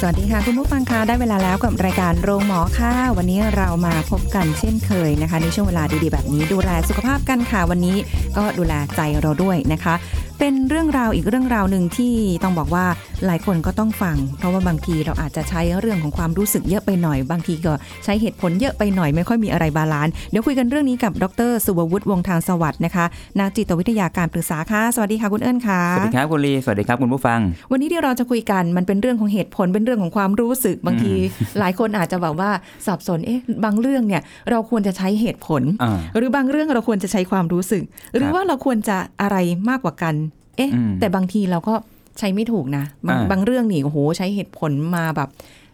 สวัสดีค่ะ คุณผู้ฟังคะได้เวลาแล้วกับรายการโรงหมอค่ะ วันนี้เรามาพบกันเช่นเคยนะคะ ในช่วงเวลาดีๆ แบบนี้ดูแลสุขภาพกันค่ะ วันนี้ก็ดูแลใจเราด้วยนะคะ เป็นเรื่องราวอีกเรื่องราวหนึ่งที่ต้องบอกว่าหลายคนก็ต้องฟัง เพราะว่าบางทีเราอาจจะใช้เรื่องของความรู้สึกเยอะไปหน่อย บางทีก็ใช้เหตุผลเยอะไปหน่อยไม่ค่อยมีอะไร balance เดี๋ยวคุยกันเรื่องนี้กับดร สุวัวุฒิวงศ์ทางสวัสดิ์นะคะนักจิตวิทยาการปรึกษาค่ะ สวัสดีค่ะคุณเอิญค่ะสวัสดีครับคุณลีสวัสดีครับคุณผู้ฟัง วันนี้ที่เราจะคุยกันมันเป็นเรื่องของเหตุผลเป็นเรื่องของความรู้สึกบางที หลายคนอาจจะแบบว่าสับสนเอ๊ะบางเรื่องเนี่ยเราควรจะใช้เหตุผลอ่าหรือบางเรื่องเราควรจะใช้ความรู้สึก หรือว่าเราควรจะอะไรมากกว่ากัน เอ๊ะอืมแต่บางทีเราก็ใช้ไม่ถูกนะ บางอ่าบางเรื่องนี่โอ้โหใช้เหตุผลมาแบบ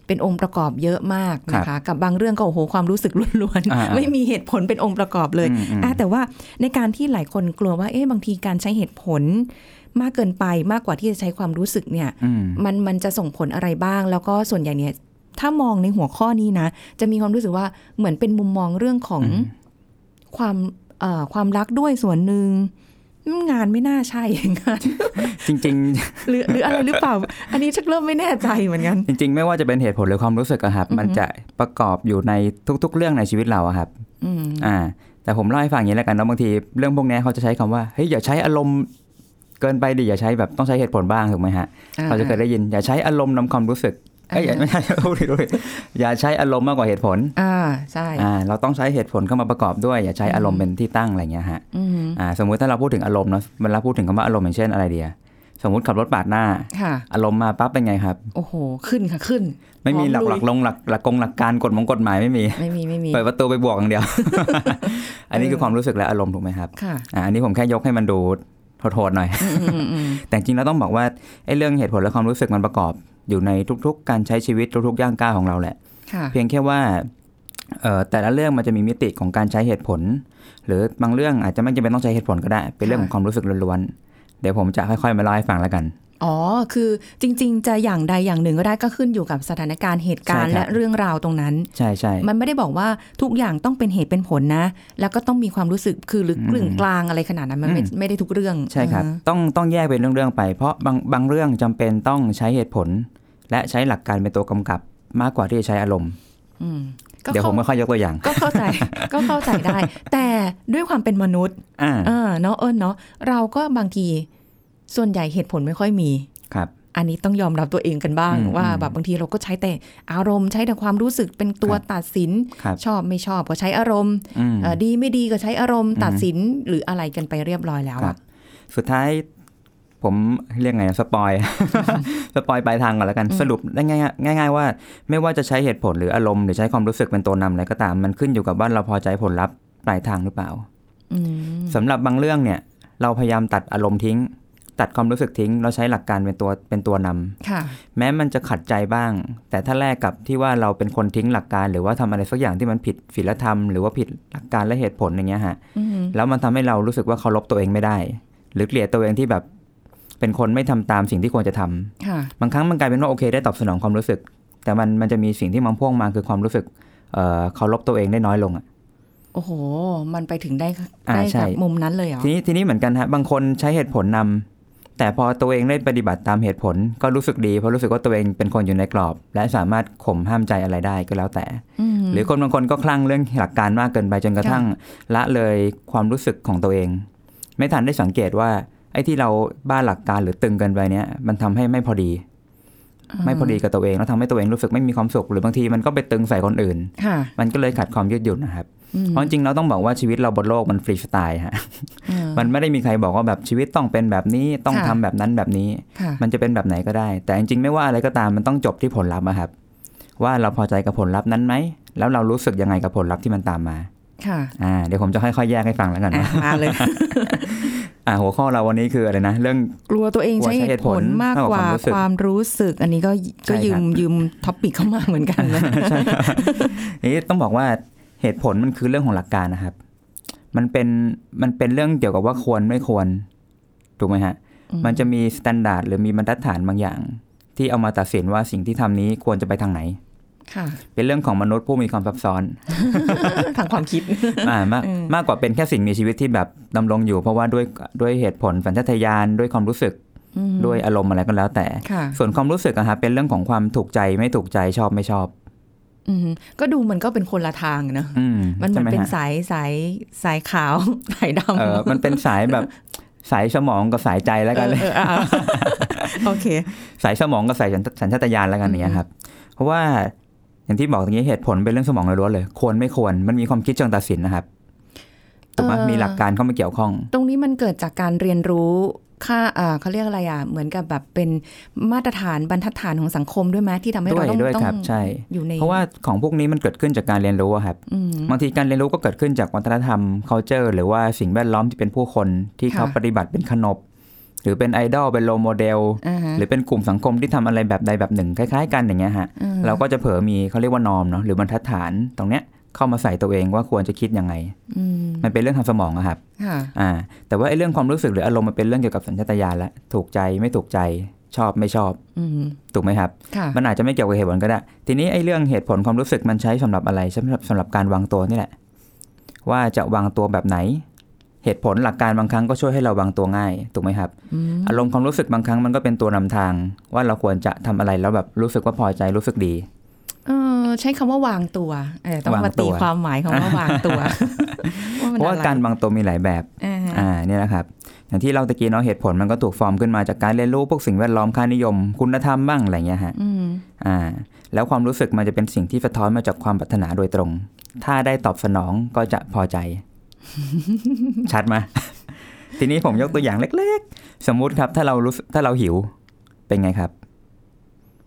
เป็นองค์ประกอบเยอะมากนะคะ กับบางเรื่องก็โอ้โหความรู้สึกล้วนอ่าๆไม่มีเหตุผลเป็นองค์ประกอบเลยอืมอืมอะแต่ว่าในการที่หลายคนกลัวว่าเอ๊ะบางทีการใช้เหตุผลมากเกินไปมากกว่าที่จะใช้ความรู้สึกเนี่ยอืมมันมันจะส่งผลอะไรบ้าง แล้วก็ส่วนใหญ่เนี่ย ถ้ามองในหัวข้อนี้นะ จะมีความรู้สึกว่าเหมือนเป็นมุมมองเรื่องของอืมความเอ่อความรักด้วยส่วนหนึ่งอืม งานไม่น่าใช่งานจริงหรือหรืออะไรหรือเปล่า อันนี้ชักเริ่มไม่แน่ใจเหมือนกันๆจริง ๆ ไม่ว่าจะเป็นเหตุผลหรือความรู้สึกอะครับ มันจะประกอบอยู่ในทุก ๆ เรื่องในชีวิตเราอะครับอืมอ่า แต่ผมเล่าให้ฟังอย่างนี้แล้วกันเนาะบางทีเรื่องพวกนี้เขาจะใช้คำว่าเฮ้ยอย่าใช้อารมณ์เกินไปดิอย่าใช้แบบต้องใช้เหตุผลบ้างถูกไหมฮะอ่าเราจะเคยได้ยินอย่าใช้อารมณ์นำความรู้สึก เอ้ยอ่าไม่ใช่พูดผิดพูดผิดอย่าใช้อารมณ์มากกว่าเหตุผล อ่าใช่อ่าเราต้องใช้เหตุผลเข้ามาประกอบด้วย อย่าใช้อารมณ์เป็นที่ตั้งอะไรเงี้ยฮะอืมอ่าสมมุติถ้าเราพูดถึงอารมณ์เนาะเวลาพูดถึงคำว่าอารมณ์อย่างเช่นอะไรเดียสมมุติขับรถปาดหน้าค่ะอารมณ์มาปั๊บเป็นไงครับ โอ้โห ขึ้นค่ะขึ้น ไม่มีหลักพหร้ลัอกลงหลักหลักกงหลักการกฎมงกฎหมายไม่มี ไม่มีไม่มี เปิดประตูไปบวกอย่างเดียว อันนี้คือความรู้สึกและอารมณ์ถูกไหมครับ ค่ะอ่าอันนี้ผมแค่ยกให้มันดูโหดๆหน่อยอืมอืมอืมแต่จริงๆแล้วต้องบอกว่าไอ้เรื่องเหตุผลและความรู้สึกมันประกอบ อยู่ในทุกๆ การใช้ชีวิตทุกๆย่างก้าวของเราแหละค่ะเพียงแค่ว่าเอ่อแต่ละเรื่องมันจะมีมิติของการใช้เหตุผล หรือบางเรื่องอาจจะไม่จำเป็นต้องใช้เหตุผลก็ได้ เป็นเรื่องของความรู้สึกล้วนๆเดี๋ยวผมจะค่อยๆมาเล่าให้ฟังแล้วกัน อ๋อ คือจริง ๆ จะอย่างใดอย่างหนึ่งก็ได้ก็ขึ้นอยู่กับสถานการณ์เหตุการณ์ใช่ครัและบเรื่องราวตรงนั้น ใช่ใช่มันไม่ได้บอกว่าทุกอย่างต้องเป็นเหตุเป็นผลนะ แล้วก็ต้องมีความรู้สึกคือหรือกลึงกลางอะไรขนาดนั้นมันไม่อืมไม่ได้ทุกเรื่อง ใช่ครับอืมต้องต้องแยกเป็นเรื่องๆไป เพราะบางบางเรื่องจำเป็นต้องใช้เหตุผล และใช้หลักการเป็นตัวกำกับมากกว่าที่จะใช้อารมณ์อืมก็เดี๋ยวผเข้ามค่อยๆยกตัวอย่าง ก็เข้าใจก็เข้าใจได้ แต่ด้วยความเป็นมนุษย์อ่าเออเนาะเอิญเนาะเราก็บางที ส่วนใหญ่เหตุผลไม่ค่อยมีครับ อันนี้ต้องยอมรับตัวเองกันบ้างอืมว่าอืมแบบบางทีเราก็ใช้แต่อารมณ์ใช้แต่ความรู้สึกเป็นตัวครับตัดสินครับชอบไม่ชอบก็ใช้อารมณ์อืมเอ่อดีไม่ดีก็ใช้อารมณ์อืมตัดสินหรืออะไรกันไปเรียบร้อยแล้วครัอะบสุดท้ายผมเรียกไง spoil spoil ปลายทางก่อนแล้วกันสรุปได้ง่ายๆง่าย ๆ ว่า ไม่ว่าจะใช้เหตุผลหรืออารมณ์หรือใช้ความรู้สึกเป็นตัวนำอะไรก็ตามมันขึ้นอยู่กับว่าเราพอใจผลลัพธ์ปลายทางหรือเปล่าอืมสำหรับบางเรื่องเนี่ย เราพยายามตัดอารมณ์ทิ้ง ตัดความรู้สึกทิ้ง เราใช้หลักการเป็นตัวเป็นตัวนำค่ะแม้มันจะขัดใจบ้าง แต่ถ้าแลกกับที่ว่าเราเป็นคนทิ้งหลักการ หรือว่าทำอะไรสักอย่างที่มันผิดศีลธรรมหรือว่าผิดหลักการและเหตุผลอย่างเงี้ยฮะอืมแล้วมันทำให้เรารู้สึกว่าเคารพตัวเองไม่ได้ หรือเกลียดตัวเองที่แบบเป็นคนไม่ทำตามสิ่งที่ควรจะทำค่ะบางครั้งมันกลายเป็นว่าโอเค ได้ตอบสนองความรู้สึก แต่มันมันจะมีสิ่งที่มันพ่วงมาคือความรู้สึกเอ่อเคารพตัวเองได้น้อยลงอะโอ้โห มันไปถึงได้อ่าได้ใช่กับมุมนั้นเลยเหรอ ทีนี้ทีนี้เหมือนกันฮะ บางคนใช้เหตุผลนำ แต่พอตัวเองได้ปฏิบัติตามเหตุผลก็รู้สึกดีเพราะรู้สึกว่าตัวเองเป็นคนอยู่ในกรอบ และสามารถข่มห้ามใจอะไรได้ก็แล้วแต่อืมหรือคนบางคนก็คลั่งเรื่องหลักการมากเกินไปจนกระทั่ง ละเลยความรู้สึกของตัวเอง ไม่ทันได้สังเกตว่าไอ้ที่เราบ้าหลักการหรือตึงเกินไปเนี้ยมันทำให้ไม่พอดี ไม่พอดีกับตัวเองแล้วทำให้ตัวเองรู้สึกไม่มีความสุข หรือบางทีมันก็ไปตึงใส่คนอื่นค่ะมันก็เลยขาดความยืดหยุ่นนะครับอืม เพราะจริงๆเราต้องบอกว่าชีวิตเราบนโลกมันฟรีสไตล์ฮะเออมันไม่ได้มีใครบอกว่าแบบชีวิตต้องเป็นแบบนี้ต้องค่ะทำแบบนั้นแบบนี้ค่ะมันจะเป็นแบบไหนก็ได้ แต่จริงๆไม่ว่าอะไรก็ตามมันต้องจบที่ผลลัพธ์อะครับ ว่าเราพอใจกับผลลัพธ์นั้นไหมแล้วเรารู้สึกยังไงกับผลลัพธ์ที่มันตามมาค่ะอ่าเดี๋ยวผมจะค่อยๆ แยกให้ฟังแล้วกันอะนะมาเลยอ่าหัวข้อเราวันนี้คืออะไรนะ เรื่องกลัวตัวเองใช้กลัวใช้เหเหตุตุผผลลมากกว่ามากกว่าความรู้สึกความรู้สึก อันนี้ก็ใช่ก็ยืครัมบยืมท็อปิกเข้ามาเหมือนกันนะใช่ครับนี่ต้องบอกว่า เหตุผลมันคือเรื่องของหลักการนะครับ มันเป็นมันเป็นเรื่องเกี่ยวกับว่าควรไม่ควร ถูกไหมฮะ มันจะมี standard หรือมีบรรทัดฐานบางอย่าง ที่เอามาตัดสินว่าสิ่งที่ทำนี้ควรจะไปทางไหนค่ะเป็นเรื่องของมนุษย์ผู้มีความซับซ้อน ทางความคิดอ่ามากมากกว่าเป็นแค่สิ่งมีชีวิตที่แบบดำรงอยู่ เพราะว่าด้วยด้วยเหตุผลสัญชาตญาณด้วยความรู้สึกอืมด้วยอารมณ์อะไรก็แล้วแต่ค่ะส่วนความรู้สึกอะฮะเป็นเรื่องของความถูกใจไม่ถูกใจชอบไม่ชอบอืม ก็ดูมันก็เป็นคนละทางนะอืมมันเหมือนใช่ไหเป็นฮะสายสายสายขาวสายดำเออมันเป็นสายแบบสายสมองกับสายใจแล้วกันเลยเออเอออะโอเค สายสมองกับสายสัญชาตญาณแล้วกันอย่างเนี้ยครับ เพราะว่าอย่างที่บอกตรงนี้เหตุผลเป็นเรื่องสมองล้วนๆเลย ควรไม่ควรมันมีความคิดเชิงตัดสินนะครับถูกไหมเอ่อมีหลักการเข้ามาเกี่ยวข้อง ตรงนี้มันเกิดจากการเรียนรู้ ค่าอ่าเขาเรียกอะไรอะ เหมือนกับแบบเป็นมาตรฐานบรรทัดฐานของสังคมด้วยไหมที่ทำให้ด้วเรายต้องด้วยต้อครับงใช่อยู่ในเพราะว่าของพวกนี้มันเกิดขึ้นจากการเรียนรู้อะครับอืมบางทีการเรียนรู้ก็เกิดขึ้นจากวัฒนธรรม culture หรือว่าสิ่งแวดล้อมที่เป็นผู้คนที่เขาค่ะปฏิบัติเป็นขนบ หรือเป็นไอดอลเป็น role model อ่าฮะหรือเป็นกลุ่มสังคมที่ทำอะไรแบบใดแบบหนึ่งคล้าย ๆ กันอย่างเงี้ยฮะอืมเราก็จะเผลอมีเขาเรียกว่า norm เนาะหรือบรรทัดฐานตรงเนี้ย เข้ามาใส่ตัวเองว่าควรจะคิดยังไงอืมมันเป็นเรื่องทางสมองอะครับค่ะอ่า แต่ว่าไอ้เรื่องความรู้สึกหรืออารมณ์มันเป็นเรื่องเกี่ยวกับสัญชาตญาณละถูกใจไม่ถูกใจชอบไม่ชอบอืมถูกไหมครับค่ะมันอาจจะไม่เกี่ยวกับเหตุผลก็ได้ ทีนี้ไอ้เรื่องเหตุผลความรู้สึกมันใช้สำหรับอะไรสำหรับสำหรับการวางตัวนี่แหละ ว่าจะวางตัวแบบไหน เหตุผลหลักการบางครั้งก็ช่วยให้เราวางตัวง่ายถูกไหมครับอืมอารมณ์ความรู้สึกบางครั้งมันก็เป็นตัวนำทาง ว่าเราควรจะทำอะไรแล้วแบบรู้สึกว่าพอใจรู้สึกดีเออ ใช้คำว่าวางตัวเออต้องวางมาตัตีวความหมายของว่าวางตัวว่มันเพราะว่าอไการวางตัวมีหลายแบบอ่าฮะอ่าเนี่ยนะครับ อย่างที่เราตะกี้เนาะเหตุผลมันก็ถูกฟอร์มขึ้นมาจากการเรียนรู้พวกสิ่งแวดล้อมค่านิยม คุณธรรมบ้างอะไรเงี้ยฮะอืมอ่า แล้วความรู้สึกมันจะเป็นสิ่งที่สะท้อนมาจากความปรารถนาโดยตรง ถ้าได้ตอบสนองก็จะพอใจ ชัดไหมทีนี้ผมยกตัวอย่างเล็ก ๆ สมมุติครับ ถ้าเรารู้สึกถ้าเราหิว เป็นไงครับ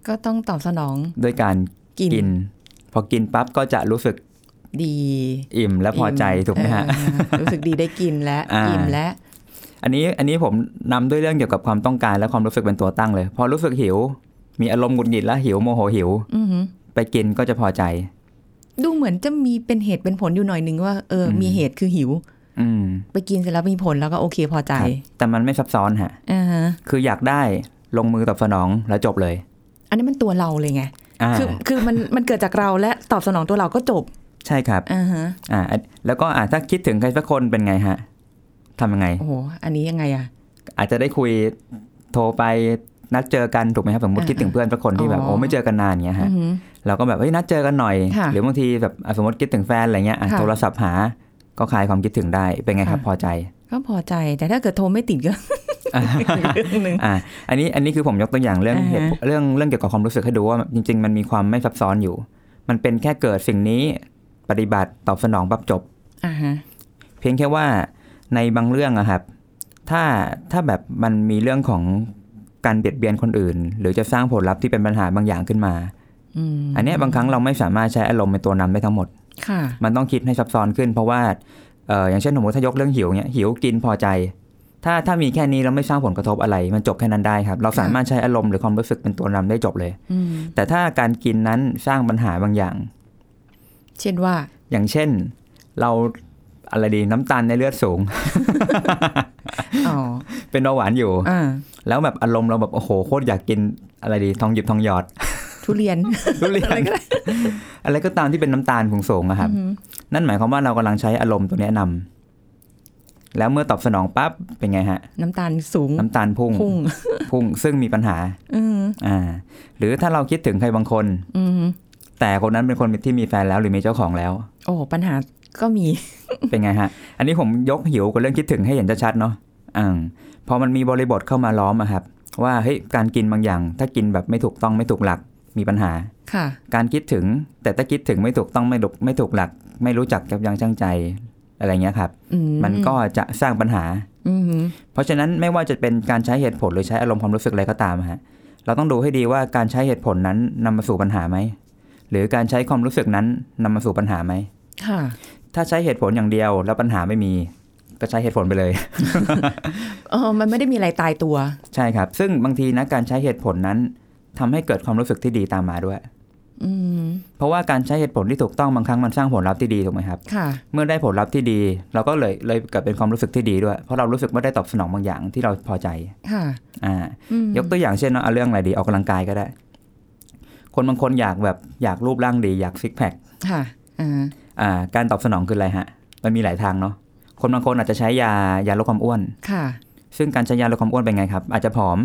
ก็ต้องตอบสนองด้วยการกินกินพ อกินปั๊บก็จะรู้สึกดี อิ่มและพอใจถูกไหมฮะเออรู้สึกดีได้กินและอ่าอิ่มและอันนี้อันนี้ผมนำด้วยเรื่องเกี่ยวกับความต้องการและความรู้สึกเป็นตัวตั้งเลย พอรู้สึกหิว มีอารมณ์หงุดหงิดแล้วหิวโมโหหิวอือหือไปกินก็จะพอใจ ดูเหมือนจะมีเป็นเหตุเป็นผลอยู่หน่อยนึงว่าเอออมมีเหตุคือหิว อืมไปกินเสร็จแล้วมีผลแล้วก็โอเคพอใจครับแต่มันไม่ซับซ้อนฮะอ่าฮะคืออยากได้ลงมือตอบสนองแล้วจบเลย อันนี้มันตัวเราเลยไงอ่า คือคือมันมันเกิดจากเราและตอบสนองตัวเราก็จบ ใช่ครับอ่าฮะอ่าแล้วก็อ่าถ้าคิดถึงใครสักคนเป็นไงฮะทำยังไงโอ้โหอันนี้ยังไงอะอาจจะได้คุยโทรไปนัดเจอกันถูกไหมครับสมมติอ่าคิดถึงเพื่อนสักคนที่แบบอ๋อโอ้ไม่เจอกันนานเงี้ยอืฮะอหือเราก็แบบเฮ้ยนัดเจอกันหน่อยค่ะหรือบางทีแบบอะสมมติคิดถึงแฟนอะไรเงี้ยอะค่ะโทรศัพท์หาก็คลายความคิดถึงได้เป็นไงครับค่ะพอใจ ก็พอใจแต่ถ้าเกิดโทรไม่ติดก็ อีกเรื่องหนึ่งอ่าอันนี้อันนี้คือผมยกตัวอย่างเรื่องอ่าฮะเหตุเรื่องเรื่องเกี่ยวกับความรู้สึกให้ดูว่าจริง ๆ มันมีความไม่ซับซ้อนอยู่ มันเป็นแค่เกิดสิ่งนี้ปฏิบัติตอบสนองปั๊บจบอ่าฮะเพียงแค่ว่าในบางเรื่องอะครับ ถ้าถ้าแบบมันมีเรื่องของการเบียดเบียนคนอื่น หรือจะสร้างผลลัพธ์ที่เป็นปัญหาบางอย่างขึ้นมาอืมอันเนี้ยบางครั้งเราไม่สามารถใช้อารมณ์เป็นตัวนำได้ทั้งหมดค่ะมันต้องคิดให้ซับซ้อนขึ้น เพราะว่าเอออย่างเช่นสมมติถ้ายกเรื่องหิวเนี้ยหิวกินพอใจ ถ้าถ้ามีแค่นี้เราไม่สร้างผลกระทบอะไร มันจบแค่นั้นได้ครับ เราสามารถใช้อารมณ์หรือความรู้สึกเป็นตัวนำได้จบเลยอืมแต่ถ้าการกินนั้นสร้างปัญหาบางอย่าง เช่นว่า อย่างเช่น เราอะไรดีน้ำตาลในเลือดสูงอ๋อเป็นเบาหวานอยู่อ่าแล้วแบบอารมณ์เราแบบโอ้โหโคตรอยากกินอะไรดีทองหยิบทองหยอด ทุเรียนทุเรียนอะไรก็ได้อะไรก็ตามที่เป็นน้ำตาลสูงๆอะครับอือหือนั่นหมายความว่าเรากำลังใช้อารมณ์ตัวเนี้ยนำ แล้วเมื่อตอบสนองปั๊บเป็นไงฮะ น้ำตาลสูง น้ำตาลพุ่งพุ่งพุ่งซึ่งมีปัญหาอืมอ่า หรือถ้าเราคิดถึงใครบางคน อืมแต่คนนั้นเป็นคนที่มีแฟนแล้วหรือมีเจ้าของแล้ว โอ้ปัญหาก็มี เป็นไงฮะ อันนี้ผมยกหิวกับเรื่องคิดถึงให้เห็นชัดๆเนาะอ่าพอมันมีบริบทเข้ามาล้อมอะครับ ว่าเฮ้ยการกินบางอย่าง ถ้ากินแบบไม่ถูกต้องไม่ถูกหลักมีปัญหาค่ะ การคิดถึงแต่ถ้าคิดถึงไม่ถูกต้องไม่ถูกไม่ถูกหลัก ไม่รู้จักยับยั้งชั่งใจ อะไรเงี้ยครับอืมันก็จะสร้างปัญหาอืมเพราะฉะนั้นไม่ว่าจะเป็นการใช้เหตุผลหรือใช้อารมณ์ความรู้สึกอะไรก็ตามฮะเราต้องดูให้ดีว่าการใช้เหตุผลนั้นนำมาสู่ปัญหาไหมหรือการใช้ความรู้สึกนั้นนำมาสู่ปัญหาไหมค่ะถ้าใช้เหตุผลอย่างเดียวแล้วปัญหาไม่มีก็ใช้เหตุผลไปเลยเออมันไม่ได้มีอะไรตายตัว ใช่ครับ ซึ่งบางทีนะการใช้เหตุผลนั้นทำให้เกิดความรู้สึกที่ดีตามมาด้วยอืม เพราะว่าการใช้เหตุผลที่ถูกต้องบางครั้งมันสร้างผลลัพธ์ที่ดีถูกไหมครับค่ะเมื่อได้ผลลัพธ์ที่ดี เราก็เลยเลยเกิดเป็นความรู้สึกที่ดีด้วย เพราะเรารู้สึกว่าได้ตอบสนองบางอย่างที่เราพอใจค่ะอ่าอืมยกตัวอย่างเช่นเนอะเอาเรื่องอะไรดีออกกำลังกายก็ได้ คนบางคนอยากแบบอยากรูปร่างดี อยากซิกแพคค่ะอ่าอ่าการตอบสนองคืออะไรฮะ มันมีหลายทางเนาะคนบางคนอาจจะใช้ยายาลดความอ้วนค่ะ ซึ่งการใช้ยาลดความอ้วนเป็นไงครับ อาจจะผอม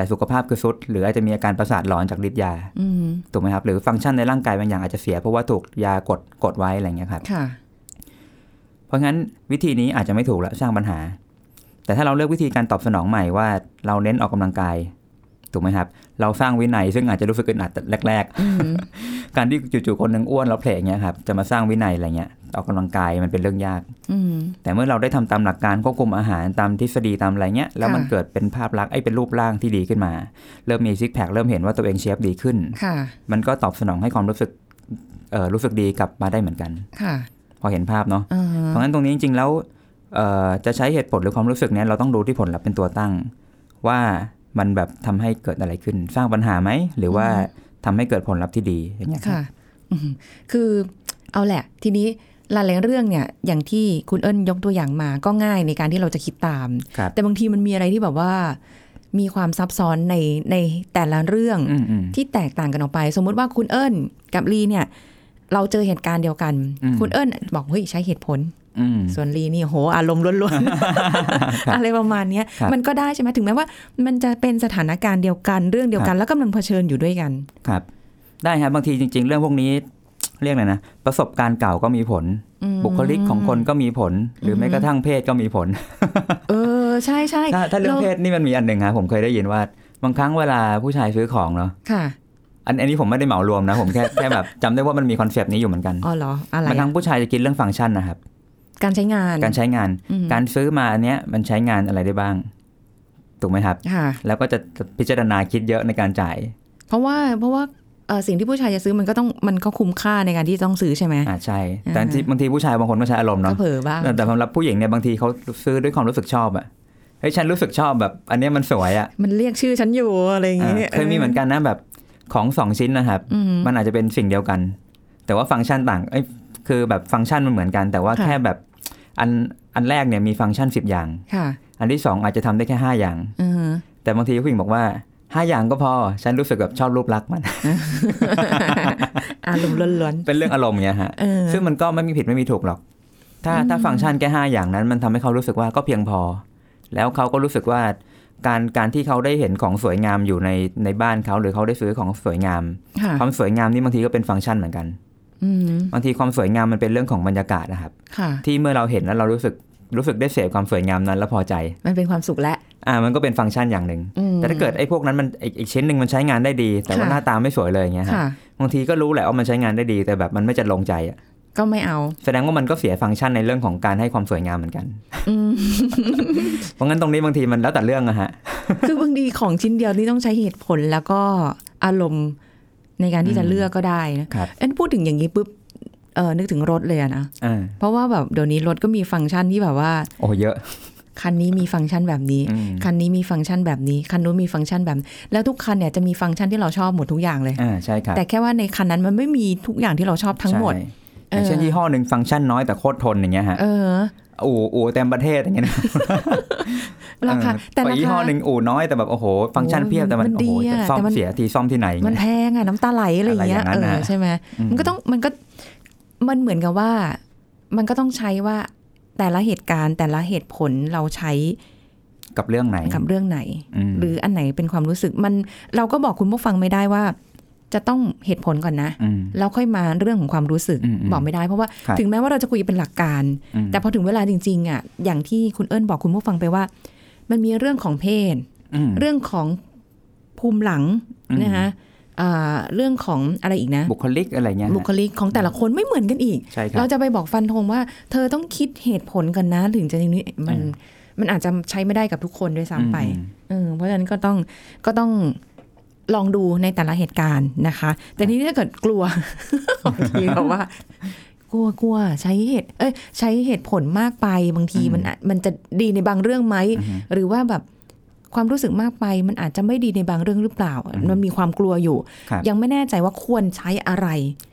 แต่สุขภาพคือสุด หรืออาจจะมีอาการประสาทหลอนจากฤทธิ์ยาอืมถูกไหมครับ หรือฟังก์ชันในร่างกายบางอย่างอาจจะเสียเพราะว่าถูกยากดกดไว้อะไรเงี้ยครับค่ะเพราะงั้นวิธีนี้อาจจะไม่ถูกและสร้างปัญหา แต่ถ้าเราเลือกวิธีการตอบสนองใหม่ว่า เราเน้นออกกำลังกาย ถูกไหมครับ เราสร้างวินัยซึ่งอาจจะรู้สึกอึดอัดแรกอืมๆการที่จู่ๆคนหนึ่งอ้วนแล้วเพลอย่างเงี้ยครับจะมาสร้างวินัยอะไรเงี้ยออกกำลังกายมันเป็นเรื่องยากอืมแต่เมื่อเราได้ทำตามหลักการควบคุมอาหารตามทฤษฎีตามอะไรเงี้ยแล้วมันค่ะเกิดเป็นภาพลักษณ์ไอ้เป็นรูปร่างที่ดีขึ้นมา เริ่มมีซิกแพคเริ่มเห็นว่าตัวเองเชฟดีขึ้นค่ะมันก็ตอบสนองให้ความรู้สึกเอ่อรู้สึกดีกลับมาได้เหมือนกันค่ะ พอเห็นภาพเนาะอ่าเพราะงั้นตรงนี้จริงๆแล้วเอ่อจะใช้เหตุผลหรือความรู้สึกเนี้ยเราต้องดูที่ผลลัพธ์เป็นตัวตั้ง ว่า มันแบบทำให้เกิดอะไรขึ้น สร้างปัญหาไหม หรือว่าทำให้เกิดผลลัพธ์ที่ดีอย่างเงี้ยครับค่ะอืมคือเอาแหละ ทีนี้หลายๆเรื่องเนี่ย อย่างที่คุณเอิญยกตัวอย่างมาก็ง่ายในการที่เราจะคิดตามครับแต่บางทีมันมีอะไรที่แบบว่า มีความซับซ้อนในในแต่ละเรื่องอืมอืมที่แตกต่างกันออกไป สมมุติว่าคุณเอิญกับลีเนี่ย เราเจอเหตุการณ์เดียวกันอืมคุณเอิญบอกเฮ้ยใช้เหตุผลอืม ส่วนลีนี่โหอารมณ์ล้วนๆ อะไรประมาณเนี้ยครับมันก็ได้ใช่ไหมถึงแม้ว่า มันจะเป็นสถานการณ์เดียวกันเรื่องเดียวกัน แล้วกำลังเผชิญอยู่ด้วยกันครับ ได้ครับบางทีจริง ๆ เรื่องพวกนี้เรียกอะไรนะประสบการณ์เก่าก็มีผลอืมบุคลิกของคนก็มีผล หรือแม้กระทั่งเพศก็มีผล เออใช่ใช่ถ้าถ้าเรื่องเพศนี่มันมีอันหนึ่งครับผมเคยได้ยินว่า บางครั้งเวลาผู้ชายซื้อของเนาะค่ะอันอันนี้ผมไม่ได้เหมารวมนะ ผมแค่แค่แบบจำได้ว่ามันมี concept นี้อยู่เหมือนกัน อ๋อเหรอ อะไรบางครั้อะงผู้ชายจะคิดเรื่องฟังก์ชันนะครับ การใช้งาน การใช้งานอืมการซื้อมาอันเนี้ยมันใช้งานอะไรได้บ้าง ถูกไหมครับค่ะแล้วก็จะพิจารณาคิดเยอะในการจ่าย เพราะว่าเพราะว่าเอ่อสิ่งที่ผู้ชายจะซื้อมันก็ต้องมันก็คุ้มค่าในการที่ต้องซื้อใช่ไหมอ่าใช่ แต่อ่าบางทีผู้ชายบางคนก็ใช้อารมณ์ก็เนาะเผลอบ้างแต่แต่สำหรับผู้หญิงเนี่ยบางทีเขาซื้อด้วยความรู้สึกชอบอะเฮ้ยฉันรู้สึกชอบแบบ อันเนี้ยมันสวยอะมันเรียกชื่อฉันอยู่อะไรอย่างอ่าเงี้ยเคยมีเหมือนกันนะแบบของสองชิ้นนะครับอืมมันอาจจะเป็นสิ่งเดียวกัน แต่ว่าฟังก์ชันต่างเอ้ยคือแบบฟังก์ชันมันเหมือนกัน แต่ว่าค่ะแค่แบบ อันอันแรกเนี่ยมีฟังก์ชันสิบอย่างค่ะอันที่สองอาจจะทำได้แค่ห้าอย่างอืมแต่บางทีผู้หญิงบอกว่าห้าอย่างก็พอ ฉันรู้สึกแบบชอบรูปลักษณ์มัน อารมณ์ล้วนเป็นเรื่องอารมณ์เงี้ยฮะๆเออซึ่งมันก็ไม่มีผิดไม่มีถูกหรอก ถ้าอืมถ้าฟังก์ชันแค่ห้าอย่างนั้น มันทำให้เขารู้สึกว่าก็เพียงพอ แล้วเขาก็รู้สึกว่าการการที่เขาได้เห็นของสวยงามอยู่ในในบ้านเขาหรือเขาได้ซื้อของสวยงามค่ะความสวยงามนี่บางทีก็เป็นฟังก์ชันเหมือนกันอืม บางทีความสวยงามมันเป็นเรื่องของบรรยากาศนะครับค่ะที่เมื่อเราเห็นแล้วเรารู้สึกรู้สึกได้เสพความสวยงามนั้นแล้วพอใจ มันเป็นความสุขและอ่ามันก็เป็นฟังก์ชันอย่างหนึ่งอืมแต่ถ้าเกิดไอ้พวกนั้นมันอีกอีกชิ้นหนึ่งมันใช้งานได้ดี แต่ว่าค่ะหน้าตาไม่สวยเลยอย่างเงี้ยฮะค่ะบางทีก็รู้แหละว่ามันใช้งานได้ดี แต่แบบมันไม่จะลงใจอะก็ไม่เอา แสดงว่ามันก็เสียฟังก์ชันในเรื่องของการให้ความสวยงามเหมือนกันอืมเพราะงั้นตรงนี้บางทีมันแล้วแต่เรื่องอะฮะ คือบางทีของชิ้นเดียวนี่ต้องใช้เหตุผลแล้วก็อารมณ์ ในการที่จะอืมเลือกก็ได้นะครับเอ็นพูดถึงอย่างนี้ปุ๊บเออนึกถึงรถเลยอะนะอ่าเพราะว่าแบบเดี๋ยวนี้รถก็มีฟังก์ชันที่แบบว่า โอ้เยอะ คันนี้มีฟังก์ชันแบบนี้อืมคันนี้มีฟังก์ชันแบบนี้ คันนู้นมีฟังก์ชันแบบ แล้วทุกคันเนี่ยจะมีฟังก์ชันที่เราชอบหมดทุกอย่างเลยอ่าใช่ครับแต่แค่ว่าในคันนั้นมันไม่มีทุกอย่างที่เราชอบทั้งหมดใช่อย่างเช่นเออยี่ห้อหนึ่งฟังก์ชันน้อยแต่โคตรทนอย่างเงี้ยฮะเอออู่อู่เต็มประเทศอย่างเงี้ยนะ ราคาเออแต่ไปรายี่ห้คาอหนึ่งอู่น้อยแต่แบบโอ้โห ฟังก์ชันเพียบแต่มันมันโอ้โหดีอะแต่ซ่อมแต่มันเสียทีซ่อมที่ไหนอย่างมันเงี้ยแพงอะน้ำตาไหลอะไรอย่างเงี้ยอะไรอย่างนั้เอนอน่ะใช่ไหมอืมมันก็ต้องมันก็มันเหมือนกับว่า มันก็ต้องใช้ว่าแต่ละเหตุการณ์แต่ละเหตุผลเราใช้กับเรื่องไหนกับเรื่องไหนมหรืออันไหนเป็นความรู้สึกมันเราก็บอกคุณผู้ฟังไม่ได้ว่า จะต้องเหตุผลก่อนนะมแล้วค่อยมาเรื่องของความรู้สึกอืมอืมบอกไม่ได้เพราะว่าครับถึงแม้ว่าเราจะคุยเป็นหลักการอืมแต่พอถึงเวลาจริง ๆอะอย่างที่คุณเอิญบอกคุณผู้ฟังไปว่า มันมีเรื่องของเพศอืมเรื่องของภูมิหลังอืมนะคะอ่าเรื่องของอะไรอีกนะ บุคลิกอะไรเงี้ยฮะบุคลิกของแต่ละคนไม่เหมือนกันอีกใช่ครัเราบจะไปบอกฟันธงว่า เธอต้องคิดเหตุผลกันนะถึงจะอย่างนี้มันอืมมันอาจจะใช้ไม่ได้กับทุกคนด้วยซ้ำไปอืมเออเพราะฉะนั้นก็ต้องก็ต้องลองดูในแต่ละเหตุการณ์นะคะ แต่ทีนี้ถ้าเกิดกลัวบางทีแบบว่า กลัวกลัวใช้เหตุเอ้ยใช้เหตุผลมากไปบางทีมันอาจมันจะดีในบางเรื่องไหมอืมหรือว่าแบบความรู้สึกมากไปมันอาจจะไม่ดีในบางเรื่องหรือเปล่า มันมีความกลัวอยู่ครับยังไม่แน่ใจว่าควรใช้อะไร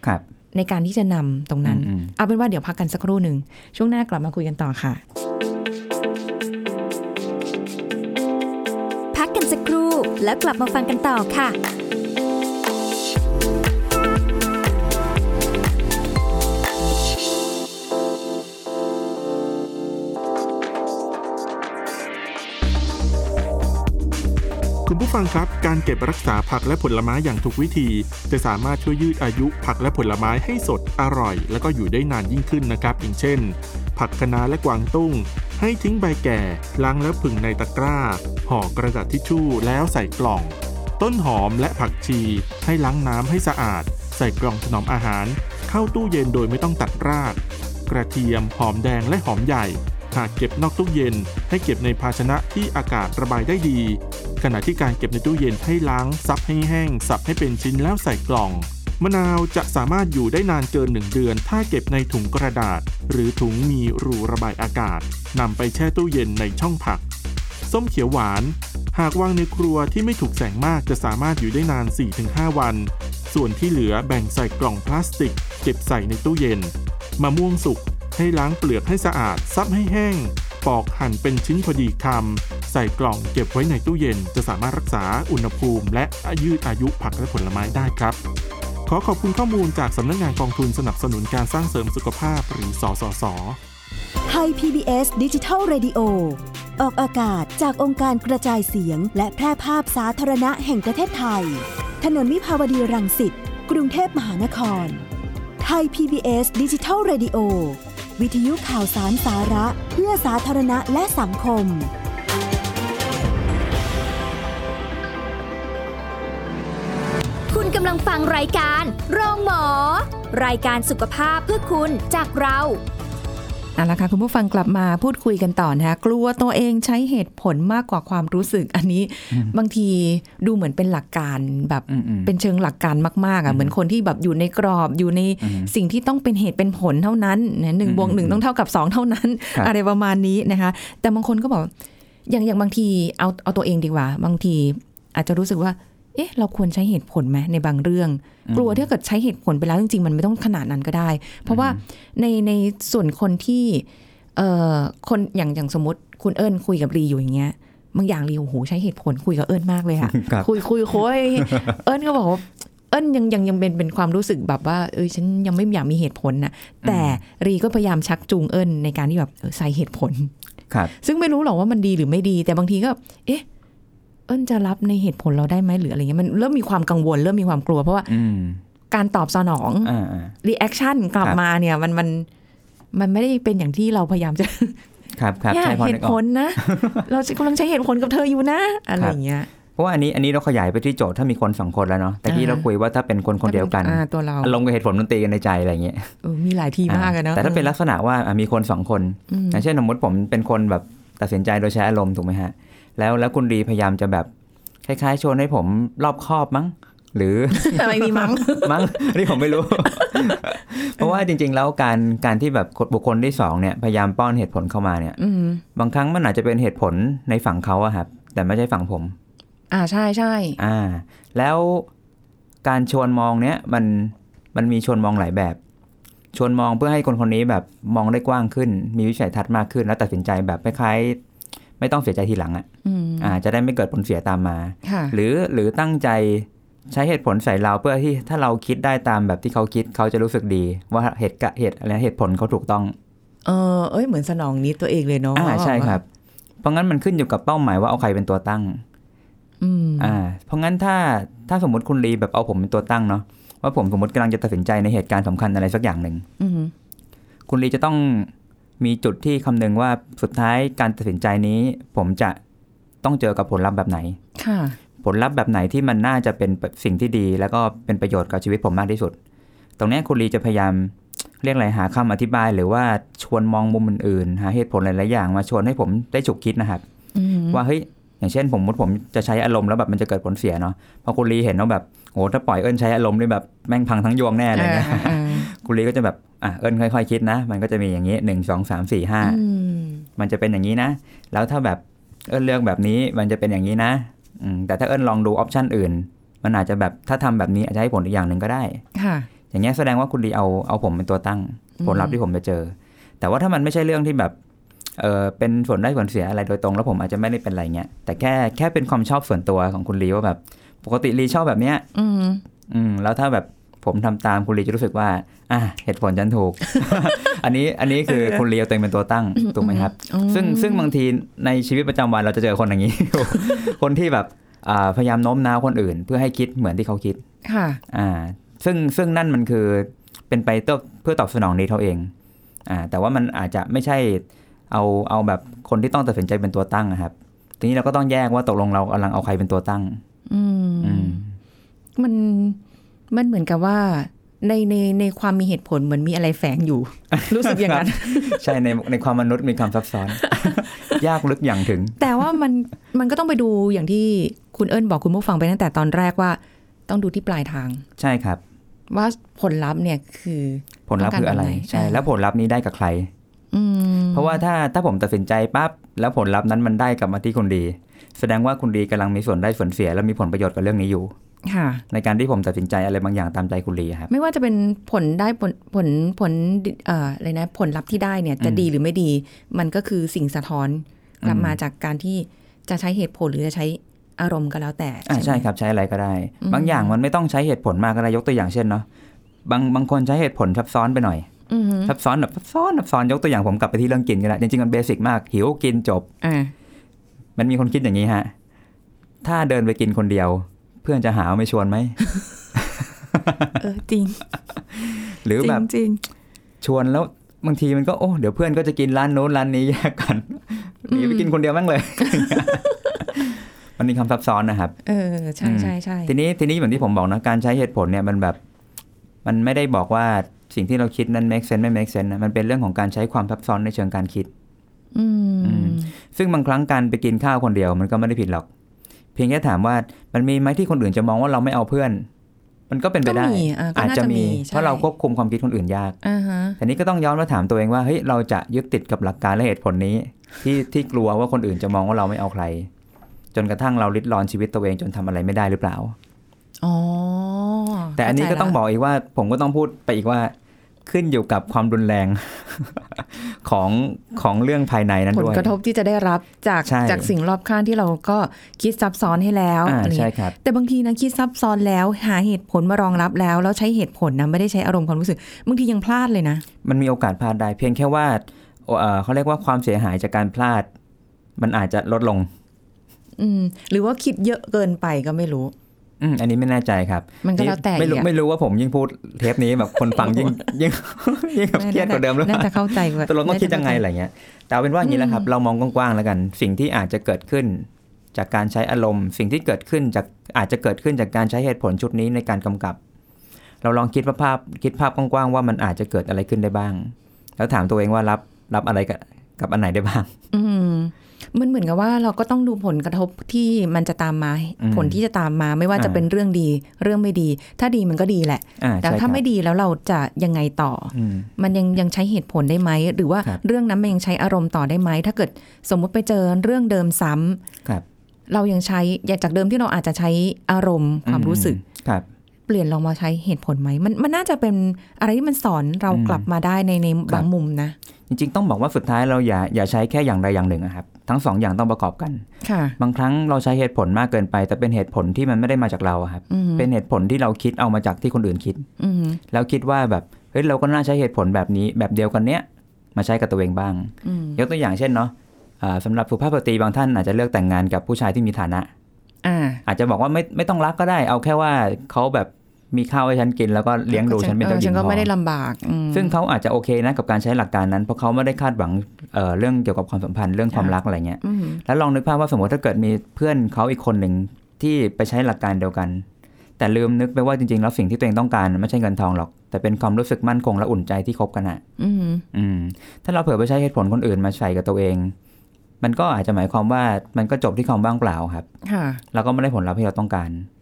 ครับ ในการที่จะนำตรงนั้นอืมเอาเป็นว่าเดี๋ยวพักกันสักครู่หนึ่ง ช่วงหน้ากลับมาคุยกันต่อค่ะ พักกันสักครู่แล้วกลับมาฟังกันต่อค่ะ ฟังครับการเก็บรักษาผักและผลไม้อย่างถูกวิธี จะสามารถช่วยยืดอายุผักและผลไม้ให้สดอร่อย แล้วก็อยู่ได้นานยิ่งขึ้นนะครับ อย่างเช่น ผักคะน้าและกวางตุ้ง ให้ทิ้งใบแก่ล้างแล้วผึ่งในตะกร้า ห่อกระดาษทิชชู่แล้วใส่กล่อง ต้นหอมและผักชี ให้ล้างน้ำให้สะอาด ใส่กล่องถนอมอาหาร เข้าตู้เย็นโดยไม่ต้องตัดราก กระเทียมหอมแดงและหอมใหญ่ หากเก็บนอกตู้เย็น ให้เก็บในภาชนะที่อากาศระบายได้ดี ขณะที่การเก็บในตู้เย็นให้ล้างซับให้แห้ง สับให้เป็นชิ้นแล้วใส่กล่อง มะนาวจะสามารถอยู่ได้นานเกิน 1 เดือน ถ้าเก็บในถุงกระดาษ หรือถุงมีรูระบายอากาศนำไปแช่ตู้เย็นในช่องผัก ส้มเขียวหวาน หากวางในครัวที่ไม่ถูกแสงมากจะสามารถอยู่ได้นาน 4-5 วัน ส่วนที่เหลือแบ่งใส่กล่องพลาสติก เก็บใส่ในตู้เย็นมะม่วงสุก ให้ล้างเปลือกให้สะอาดซับให้แห้ง ปอกหั่นเป็นชิ้นพอดีคำ ใส่กล่องเก็บไว้ในตู้เย็น จะสามารถรักษาอุณหภูมิ และยืดอายุผักและผลไม้ได้ครับ ขอขอบคุณข้อมูลจากสำนักงานกองทุนสนับสนุนการสร้างเสริมสุขภาพหรือสสสไทย PBS ดิจิทัล Radio ออกอากาศจากองค์การกระจายเสียง และแพร่ภาพสาธารณะแห่งประเทศไทย ถนนมิภาวดีรังสิต กรุงเทพมหานคร ไทย PBS ดิจิทัล Radio วิทยุข่าวสารสาระเพื่อสาธารณะและสังคม คุณกำลังฟังรายการ โรงหมอ รายการสุขภาพเพื่อคุณจากเรา เอาละค่ะคุณผู้ฟังกลับมาพูดคุยกันต่อนะคะกลัวตัวเองใช้เหตุผลมากกว่าความรู้สึกอันนี้ บางทีดูเหมือนเป็นหลักการแบบอืมอืมเป็นเชิงหลักการมากๆอะเหมือนคนที่แบบอยู่ในกรอบอยู่ในอืมสิ่งที่ต้องเป็นเหตุเป็นผลเท่านั้นนะหนึ่งอืมบวกหนึ่งอืมต้องเท่ากับสองเท่านั้นครับอะไรประมาณนี้นะคะ แต่บางคนก็บอกอย่างอย่างบางทีเอาเอาตัวเองดีกว่า บางทีอาจจะรู้สึกว่า เอ๊ะ เราควรใช้เหตุผลไหมในบางเรื่อง กลัวถ้าเกิดใช้เหตุผลไปแล้วจริงๆ มันไม่ต้องขนาดนั้นก็ได้ เพราะว่าในในส่วนคนที่เอ่อคนอย่างอย่างสมมติคุณเอิญคุยกับรีอยู่อย่างเงี้ยบางอย่างรีโอ้โหใช้เหตุผลคุยกับเอิญมากเลยอะครับคุยคุยคุยเอิญก็บอกว่าเอิญยังยังยังเป็นเป็นความรู้สึกแบบว่าเออฉันยังไม่อยากมีเหตุผลนะแต่รีก็พยายามชักจูงเอิญในการที่แบบเออใส่เหตุผลครับซึ่งไม่รู้หรอกว่ามันดีหรือไม่ดี แต่บางทีก็ เอ๊ะ เอิญจะรับในเหตุผลเราได้ไหมหรืออะไรเงี้ยมันเริ่มมีความกังวล เริ่มมีความกลัว เพราะว่าอืมการตอบสนองอ่าอ่า reaction กลับครับมาเนี่ย มันมันมันไม่ได้เป็นอย่างที่เราพยายามจะครับครับเนี่ยใช่พอเหนึตุกอผอกลนะ เรากำลังใช้เหตุผลกับเธออยู่นะ อะไรอย่างเงี้ยเพราะว่าอันนี้อันนี้เราขยายไปที่โจทย์ถ้ามีคนสองคนแล้วเนาะแต่ที่อ่าเราคุยว่าถ้าเป็นคนคนเดียวกันอ่าตัวเราอารมณ์กับเหตุผลมันตีกันในใจอะไรอย่างเงี้ยเออมีหลายทีมากอะเนาะแต่ถ้าเป็นลักษณะว่าอะมีคนสองคนอืมอย่างเช่นสมมติผมเป็นคนแบบตัดสินใจโดยใช้อารมณ์ถูกไหมฮะ แล้วแล้วคุณดีพยายามจะแบบคล้ายๆชวนให้ผมรอบคอบมั้ง หรืออะไรมีมั้งมั้งนี่ผมไม่รู้ เพราะว่าจริง ๆ แล้วการการที่แบบบุคคลที่สองเนี่ยพยายามป้อนเหตุผลเข้ามาเนี่ยอืมบางครั้งมันอาจจะเป็นเหตุผลในฝั่งเขาอะครับ แต่ไม่ใช่ฝั่งผม อ่าใช่ใช่อ่า แล้วการชวนมองเนี้ยมันมันมีชวนมองหลายแบบ ชวนมองเพื่อให้คนคนนี้แบบมองได้กว้างขึ้น มีวิสัยทัศน์มากขึ้น แล้วตัดสินใจแบบคล้ายๆ ไม่ต้องเสียใจทีหลังอะอืมอ่า จะได้ไม่เกิดผลเสียตามมาค่ะหรือหรือตั้งใจใช้เหตุผลใส่เราเพื่อที่ถ้าเราคิดได้ตามแบบที่เขาคิดเขาจะรู้สึกดี ว่าเหตุกะเหตุอะไรเหตุผลเขาถูกต้อง เออเอ้ยเหมือนสนองนี้ตัวเองเลยเนาะอ่าใช่ครับ เพราะงั้นมันขึ้นอยู่กับเป้าหมายว่าเอาใครเป็นตัวตั้งอืมอ่า เพราะงั้นถ้าถ้าสมมติคุณลีแบบเอาผมเป็นตัวตั้งเนาะว่าผมสมมติกำลังจะตัดสินใจในเหตุการณ์สำคัญอะไรสักอย่างหนึ่งอืมคุณลีจะต้อง มีจุดที่คำนึงว่าสุดท้ายการตัดสินใจนี้ ผมจะต้องเจอกับผลลัพธ์แบบไหนค่ะผลลัพธ์แบบไหนที่มันน่าจะเป็นสิ่งที่ดี แล้วก็เป็นประโยชน์กับชีวิตผมมากที่สุด ตรงเนี้ยคุณลีจะพยายามเรียกอะไรหาคำอธิบายหรือว่าชวนมองมุมอื่นๆ หาเหตุผลหลายๆอย่างมาชวนให้ผมได้ฉุกคิดนะครับอืมว่าเฮ้ยอย่างเช่น ผมมุดผมจะใช้อารมณ์แล้วแบบมันจะเกิดผลเสียเนาะพอคุณลีเห็นว่าแบบโหถ้าปล่อยเอิญใช้อารมณ์นี่แบบแม่งพังทั้งยวงแน่อะไรเงี้ยอ่าอ่า คุณลีก็จะแบบอะเอิญค่อยๆคิดนะ มันก็จะมีอย่างนี้หนึ่งสองสามสี่ห้าอืมมันจะเป็นอย่างนี้นะ แล้วถ้าแบบเอิญเลือกแบบนี้มันจะเป็นอย่างนี้นะอืมแต่ถ้าเอิญลองดูออปชันอื่น มันอาจจะแบบถ้าทำแบบนี้อาจจะให้ผลอีกอย่างหนึ่งก็ได้ค่ะอย่างเงี้ยแสดงว่าคุณดีเอาเอาผมเป็นตัวตั้ง ผลลัพธ์ที่ผมจะเจอ แต่ว่าถ้ามันไม่ใช่เรื่องที่แบบเออเป็นผลได้ผลเสียอะไรโดยตรงแล้วผมอาจจะไม่ได้เป็นอะไรเงี้ยแต่แค่แค่เป็นความชอบส่วนตัวของคุณลีว่าแบบ ปกติลีชอบแบบเนี้ยอืมอืมแล้วถ้าแบบ ผมทำตามคุณลีจะรู้สึกว่า อะเหตุผลฉันถูก อันนี้อันนี้คือคุณลีเอาตัวเองเป็นตัวตั้งถูกไหมครับอืมซึ่งซึ่งบางทีในชีวิตประจำวันเราจะเจอคนอย่างนี้ คนที่แบบอ่าพยายามโน้มน้าวคนอื่น เพื่อให้คิดเหมือนที่เขาคิด ค่ะ อ่า ซึ่งซึ่งนั่นมันคือเป็นไปเพื่อเพื่อตอบสนองนี้เขาเอง อ่า แต่ว่ามันอาจจะไม่ใช่เอาเอาแบบคนที่ต้องตัดสินใจเป็นตัวตั้งนะครับ ทีนี้เราก็ต้องแยกว่าตกลงเรากำลังเอาใครเป็นตัวตั้ง อืมอืมมัน มันเหมือนกับว่าในในในความมีเหตุผลเหมือนมีอะไรแฝงอยู่ รู้สึกอย่างนั้น ใช่ในในความมนุษย์มีความซับซ้อน ยากลึกอย่างถึง แต่ว่ามันมันก็ต้องไปดูอย่างที่คุณเอิญบอกคุณผู้ฟังไปตั้งแต่ตอนแรกว่า ต้องดูที่ปลายทาง ใช่ครับ ว่าผลลัพธ์เนี่ยคือ ผลลัพธ์คืออะไรต้องการแบบไหนใช่อ่าแล้วผลลัพธ์นี้ได้กับใครอืมเพราะว่าถ้าถ้าผมตัดสินใจปั๊บแล้วผลลัพธ์นั้นมันได้กลับมาที่คุณดี แสดงว่าคุณดีกำลังมีส่วนได้ส่วนเสีย และมีผลประโยชน์กับเรื่องนี้อยู่ค่ะ ในการที่ผมตัดสินใจอะไรบางอย่างตามใจคุณดีครับไม่ว่าจะเป็นผลได้ผลผลผลเอ่ออะไรนะผลลัพธ์ที่ได้เนี่ยจะอืมดีหรือไม่ดี มันก็คือสิ่งสะท้อนกลับอืมมาจากการที่จะใช้เหตุผลหรือจะใช้อารมณ์ก็แล้วแต่อ่าไหมใช่ครับใช้อะไรก็ได้อืมบางอย่างมันไม่ต้องใช้เหตุผลมากก็ได้ยกตัวอย่างเช่นเนาะบางบางคนใช้เหตุผลซับซ้อนไปหน่อยอือฮึซับซ้อนแบบซับซ้อนซับซ้อนยกตัวอย่างผมกลับไปที่เรื่องกินก็ได้จริงๆมันเบสิกมากหิวกินจบอ่ามันมีคนคิดอย่างนี้ฮะ ถ้าเดินไปกินคนเดียวเพื่อนจะหาว่าไม่ชวนไหมเออจริง หรือจริแบงบจริงชวนแล้วบางทีมันก็โอ้เดี๋ยวเพื่อนก็จะกินร้านโน้นร้านนี้แยกกันหนีไปกินคนเดียวมั่งเลย มันมีคำซับซ้อนนะครับ เออใช่ใช่ใช่ทีนี้ทีนี้เหมือนที่ผมบอกนะการใช้เหตุผลเนี่ยมันแบบ มันไม่ได้บอกว่าสิ่งที่เราคิดนั้น make sense ไม่ make sense นะมันเป็นเรื่องของการใช้ความซับซ้อนในเชิงการคิดอือืมมซึ่งบางครั้งการไปกินข้าวคนเดียวมันก็ไม่ได้ผิดหรอก เพียงแค่ถามว่ามันมีไหมที่คนอื่นจะมองว่าเราไม่เอาเพื่อน มันก็เป็นไปก็ได้มีอะก็อาจน่าจะจะมีมี เพราะเราควบคุมความคิดคนอื่นยากอ่าฮะแต่นี้ก็ต้องย้อนมาถามตัวเองว่าเฮ้ยเราจะยึดติดกับหลักการและเหตุผลนี้ ที่ที่กลัวว่าคนอื่นจะมองว่าเราไม่เอาใคร จนกระทั่งเราลิดรอนชีวิตตัวเองจนทำอะไรไม่ได้หรือเปล่าอ๋อแต่อันนี้ก็เข้าใจละต้องบอกอีกว่า ผมก็ต้องพูดไปอีกว่า ขึ้นอยู่กับความรุนแรงของของเรื่องภายในนั้นผลด้วยกระทบที่จะได้รับจากใช่จากสิ่งรอบข้างที่เราก็คิดซับซ้อนให้แล้วอ่าอะไรใช่เงี้ยครับแต่บางทีนะคิดซับซ้อนแล้ว หาเหตุผลมารองรับแล้ว แล้วใช้เหตุผลนะไม่ได้ใช้อารมณ์ความรู้สึกบางทียังพลาดเลยนะ มันมีโอกาสพลาดได้เพียงแค่ว่าเอ่อเขาเรียกว่าความเสียหายจากการพลาด มันอาจจะลดลง อืมหรือว่าคิดเยอะเกินไปก็ไม่รู้ อืมอันนี้ไม่แน่ใจครับ มันก็แล้วแต่ไม่รู้อีกอะไม่รู้ว่าผมยิ่งพูดเทปนี้แบบคนฟังยิ่งยิ่งยิ่งแบบเครียดกว่าเดิมหรือเปน่าล่าจะเข้าใจกว่าตกลงต้องคิดยังไงอะไรเงี้ย แต่เอาเป็นว่าอย่างนี้แหละครับ เรามองกว้างๆแล้วกัน สิ่งที่อาจจะเกิดขึ้น จากการใช้อารมณ์ สิ่งที่เกิดขึ้นจากอาจจะเกิดขึ้นจากการใช้เหตุผลชุดนี้ในการกำกับ เราลองคิดว่าภาพคิดภาพกว้างๆว่ามันอาจจะเกิดอะไรขึ้นได้บ้าง แล้วถามตัวเองว่ารับรับอะไรกับกับอันไหนได้บ้าง อื มมันเหมือนกับว่าเราก็ต้องดูผลกระทบที่มันจะตามมาอืมผลที่จะตามมาไม่ว่าจะอ่าเป็นเรื่องดีเรื่องไม่ดี ถ้าดีมันก็ดีแหละอ่าแต่ใช่ถ้าครับไม่ดีแล้วเราจะยังไงต่ออืมมันยังยังใช้เหตุผลได้ไหม หรือว่าครับเรื่องนั้นมันยังใช้อารมณ์ต่อได้ไหม ถ้าเกิดสมมุติไปเจอเรื่องเดิมซ้ำครับ เรายังใช้อยากจากเดิมที่เราอาจจะใช้อารมณ์ความรู้สึกอืมครับเปลี่ยนลองมาใช้เหตุผลไหมมันมันน่าจะเป็นอะไรที่มันสอนเราอืมกลับมาได้ในในครับบางมุมนะ จริงๆ ต้องบอกว่าสุดท้ายเราอย่าอย่าใช้แค่อย่างใดอย่างหนึ่งอะครับ ทั้งสองอย่างต้องประกอบกันค่ะบางครั้งเราใช้เหตุผลมากเกินไป แต่เป็นเหตุผลที่มันไม่ได้มาจากเราอะครับอืมเป็นเหตุผลที่เราคิดเอามาจากที่คนอื่นคิดอืมแล้วคิดว่าแบบเฮ้ยเราก็น่าใช้เหตุผลแบบนี้ แบบเดียวกันเนี้ยมาใช้กับตัวเองบ้างอืมยกตัวอย่างเช่นเนาะอ่าสำหรับสุภาพสตรีบางท่านอาจจะเลือกแต่งงานกับผู้ชายที่มีฐานะอ่าอาจจะบอกว่าไม่ไม่ต้องรักก็ได้ เอาแค่ว่าเขาแบบ มีข้าวให้ฉันกินแล้วก็เลี้ยงดูฉันเป็นเจ้าหญิฉังนก็พอไม่ได้ลำบากอืมซึ่งเขาอาจจะโอเคนะกับการใช้หลักการนั้น เพราะเขาไม่ได้คาดหวังเอ่อเรื่องเกี่ยวกับความสัมพันธ์เรื่องความค่ะรักอะไรเงี้ยอืมแล้วลองนึกภาพว่าสมมติถ้าเกิดมีเพื่อนเขาอีกคนหนึ่งที่ไปใช้หลักการเดียวกัน แต่ลืมนึกไปว่าจริงๆ แล้วสิ่งที่ตัวเองต้องการไม่ใช่เงินทองหรอก แต่เป็นความรู้สึกมั่นคงและอุ่นใจที่คบกันอะอืมอืมถ้าเราเผื่อไปใช้เหตุผลคนอื่นมาใส่กับตัวเอง มันก็อาจจะหมายความว่ามันก็จบที่ความว่างเปล่าครับค่ะเราก็ไม่ได้ผลลัพธ์ที่เราต้องการอืม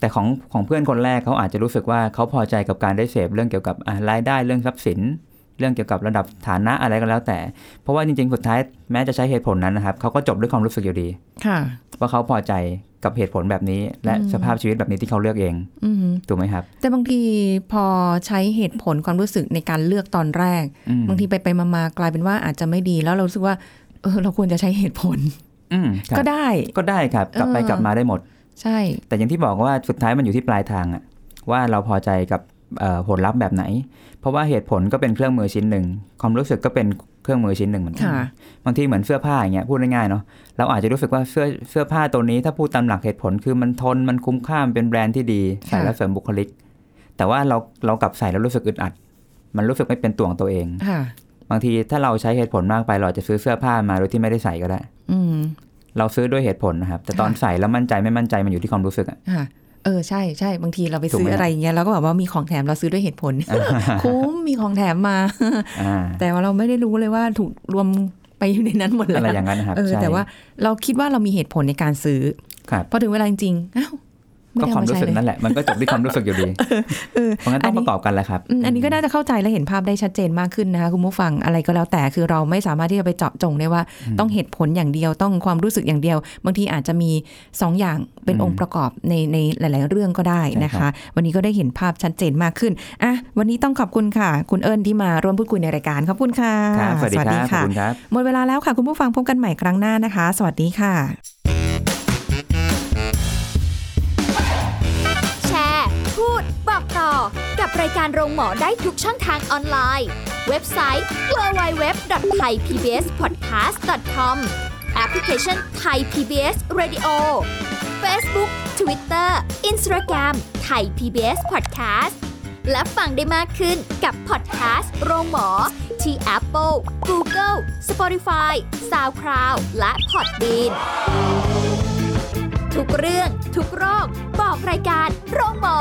แต่ของของเพื่อนคนแรกเขาอาจจะรู้สึกว่าเขาพอใจกับการได้เสพเรื่องเกี่ยวกับอะรายได้เรื่องทรัพย์สิน เรื่องเกี่ยวกับระดับฐานะอะไรก็แล้วแต่ เพราะว่าจริงๆสุดท้ายแม้จะใช้เหตุผลนั้นนะครับเขาก็จบด้วยความรู้สึกอยู่ดีค่ะ ว่าเขาพอใจกับเหตุผลแบบนี้ และอืมสภาพชีวิตแบบนี้ที่เขาเลือกเองอืมถูกไหมครับ แต่บางทีพอใช้เหตุผลความรู้สึกในการเลือกตอนแรกอืมบางทีไปไปๆมาๆกลายเป็นว่าอาจจะไม่ดีแล้วเรารู้สึกว่าเออเราควรจะใช้เหตุผลอืมครับก็ได้ก็ได้ครับ กลับไปเออกลับมาได้หมด ใช่ แต่อย่างที่บอกว่าสุดท้ายมันอยู่ที่ปลายทางอะว่าเราพอใจกับเอ่อผลลัพธ์แบบไหน เพราะว่าเหตุผลก็เป็นเครื่องมือชิ้นหนึ่ง ความรู้สึกก็เป็นเครื่องมือชิ้นหนึ่งเหมือนกัค่ะบางทีเหมือนเสื้อผ้าอย่างเงี้ยพูดง่ายๆเนาะเราอาจจะรู้สึกว่าเสื้อเสื้อผ้าตัวนี้ถ้าพูดตามหลักเหตุผลคือมันทนมันคุ้มค่ามันเป็นแบรนด์ที่ดีใส่ค่ะแล้วเสริมบุคลิก แต่ว่าเราเรากลับใส่แล้วรู้สึกอึดอัด มันรู้สึกไม่เป็นตัวของตัวเองค่ะบางทีถ้าเราใช้เหตุผลมากไปเราอาจจะซื้อเสื้อผ้ามาโดยที่ไม่ได้ใส่ก็ได้อืม เราซื้อด้วยเหตุผลนะครับ แต่ตอนค่ะใส่แล้วมั่นใจไม่มั่นใจมันอยู่ที่ความรู้สึกอะค่ะเออใช่ใช่บางทีเราไปถูกซื้อไหมอะไรอย่างเงี้ยเราก็แบบว่ามีของแถมเราซื้อด้วยเหตุผล คุ้มมีของแถมมาอ่าแต่ว่าเราไม่ได้รู้เลยว่าถูกรวมไปอยู่ในนั้นหมดแล้วอะไรอย่างนั้นนะครับเออใช่แต่ว่าเราคิดว่าเรามีเหตุผลในการซื้อครับพอถึงเวลาจริงๆอ้าวไม่ ก็ได้ความเอรู้ใช้สึกเลยนั่นแหละมันก็จบที่ความรู้สึกอยู่ดีเออเพราะงั้นต้องประกอบกันแหละครับอืมอันนี้ก็น่าจะเข้าใจและเห็นภาพได้ชัดเจนมากขึ้นนะคะคุณผู้ฟังอะไรก็แล้วแต่คือเราไม่สามารถที่จะไปเจาะจงได้ว่า ต้องเหตุผลอย่างเดียวต้องความรู้สึกอย่างเดียว บางทีอาจจะมีสองอย่างเป็นอืมองค์ประกอบในในหลาย ๆ เรื่องก็ได้นะใช่ครัคะบวันนี้ก็ได้เห็นภาพชัดเจนมากขึ้นอะวันนี้ต้องขอบคุณค่ะ คุณเอิญที่มาร่วมพูดคุยในรายการขอบคุณค่ะครับสวัสดีครับขอบค่ะคุณครับหมดเวลาแล้วค่ะคุณผู้ฟังพบกันใหม่ครั้งหน้านะคะ สวัสดีค่ะ รายการโรงหมอได้ทุกช่องทางออนไลน์ เว็บไซต์ www.thaipbspodcast.com แอปพลิเคชัน Thai PBS Radio Facebook Twitter Instagram Thai PBS Podcast และฟังได้มากขึ้นกับพอดแคสต์โรงหมอ ที่ Apple, Google, Spotify, SoundCloud และ Podbean ทุกเรื่องทุกโรค บอกรายการโรงหมอ